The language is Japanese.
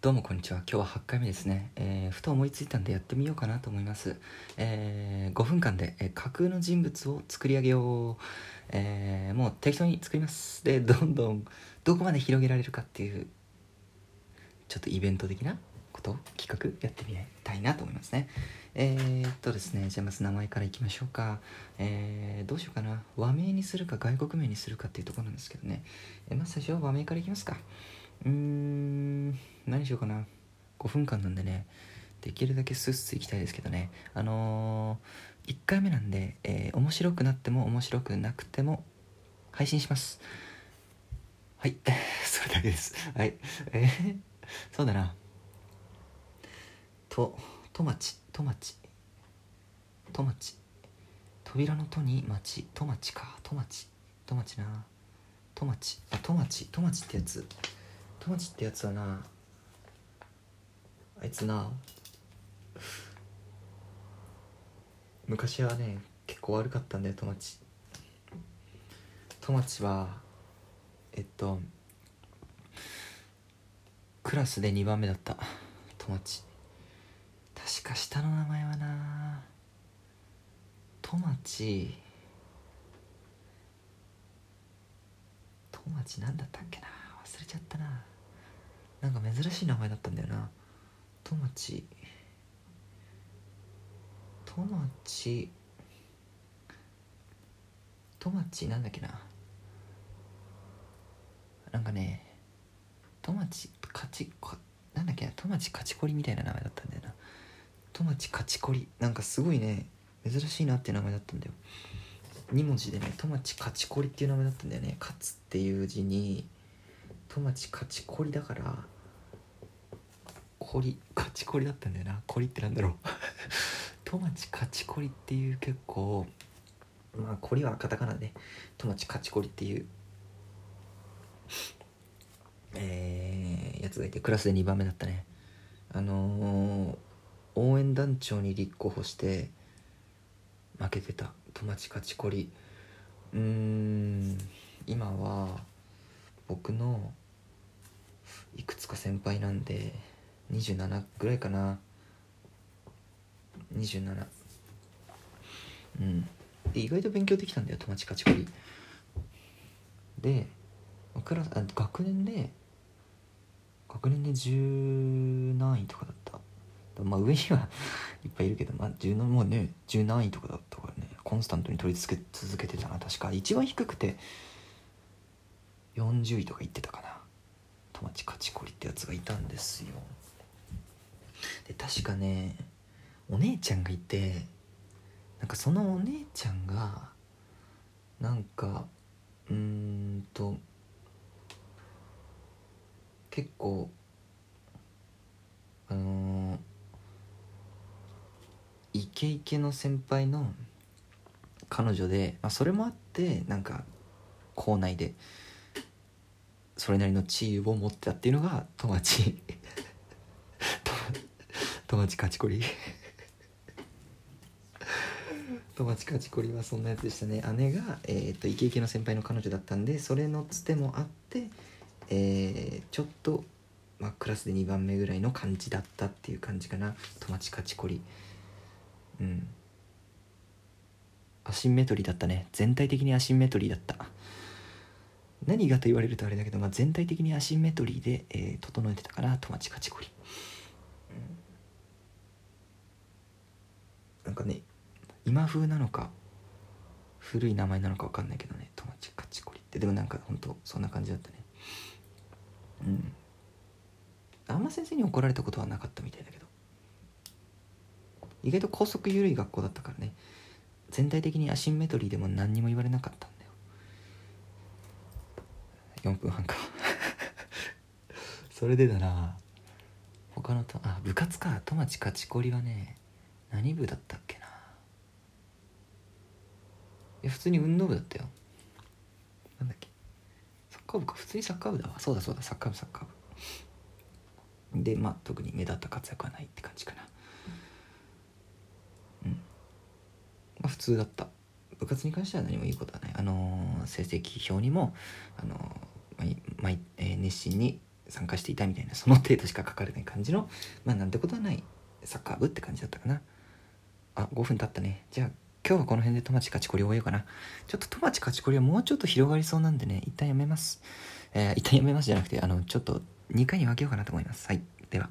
どうもこんにちは。今日は8回目ですね。えー、ふと思いついたんでやってみようかなと思います。えー、5分間で、えー、架空の人物を作り上げよう。えー、もう適当に作ります。で、どんどんどこまで広げられるかっていう、ちょっとイベント的なこと企画やってみたいなと思いますね。えー、っとですね、じゃあまず名前からいきましょうか。えー、どうしようかな。和名にするか外国名にするかっていうところなんですけどね。えまず最初は和名からいきますか。うーん何しようかな。5分間なんでね。できるだけスッスいきたいですけどね。あのー、1回目なんで、えー、面白くなっても面白くなくても配信します。はい。それだけです。はい。えー、そうだな。ととまちとまちとまち扉の戸に町。とまちか。とまちとまちな。とまちあとまちとまちってやつ。トマチってやつはなあいつな。昔はね結構悪かったんだよトマチ。トマチはえっとクラスで2番目だったトマチ。確か下の名前はなトマチ。トマチなんだったっけな忘れちゃったな。なんか珍しい名前だったんだよな。トマチ。トマチ。トマチなんだっけな。なんかねトマチカチコなんだっけな。トマチカチコリみたいな名前だったんだよな。トマチカチコリ。なんかすごいね珍しいなって名前だったんだよ。2文字でねトマチカチコリっていう名前だったんだよね。カツっていう字にトマチカチコリだからコリカチコリだったんだよな。コリってなんだろう。トマチカチコリっていう結構まあコリはカタカナでトマチカチコリっていうえー、やつがいてクラスで2番目だったね。あのー、応援団長に立候補して負けてた。トマチカチコリ。うーん今は僕のいくつか先輩なんで27ぐらいかな。27うん。で意外と勉強できたんだよ友達カチコリ。でクラス学年で学年で10何位とかだった。まあ上には いっぱいいるけどまあ10のもうね10何位とかだったからねコンスタントに取り付け続けてたな確か。一番低くて40位とか言ってたかな。友達カチコリってやつがいたんですよ。で確かねお姉ちゃんがいてなんかそのお姉ちゃんがなんかうーんと結構あのー、イケイケの先輩の彼女で、まあ、それもあってなんか校内でそれなりの地位を持ってたっていうのが友達。友達カチコリ友達カチコリはそんなやつでしたね。姉が、えーと、イケイケの先輩の彼女だったんでそれのつてもあって、えー、ちょっと、まあ、クラスで2番目ぐらいの感じだったっていう感じかな。友達カチコリうん。アシンメトリーだったね。全体的にアシンメトリーだった。何がと言われるとあれだけど、まあ、全体的にアシンメトリーで、えー、整えてたかな。友達カチコリ、うん、なんかね今風なのか古い名前なのか分かんないけどね友達カチコリって。でもなんかほんとそんな感じだったね。うん。あんま先生に怒られたことはなかったみたいだけど。意外と校則緩い学校だったからね。全体的にアシンメトリーでも何にも言われなかったんだよ。4分半か。それでだな。他のとあ部活か。友達カチコリはね。何部だったっけな？いや普通に運動部だったよ。なんだっけ？サッカー部か。普通にサッカー部だわ。そうだそうだ。サッカー部サッカー部。でまあ特に目立った活躍はないって感じかな。うん。まあ普通だった。部活に関しては何もいいことはない。あのー、成績表にもあのー、まえー、熱心に参加していたみたいなその程度しか書かれない感じのまあなんてことはない。サッカー部って感じだったかな。あ5分経ったね。じゃあ今日はこの辺でトマチカチコリ終えようかな。ちょっとトマチカチコリはもうちょっと広がりそうなんでね一旦やめます。えー、一旦やめますじゃなくてあのちょっと2回に分けようかなと思います。はい。では。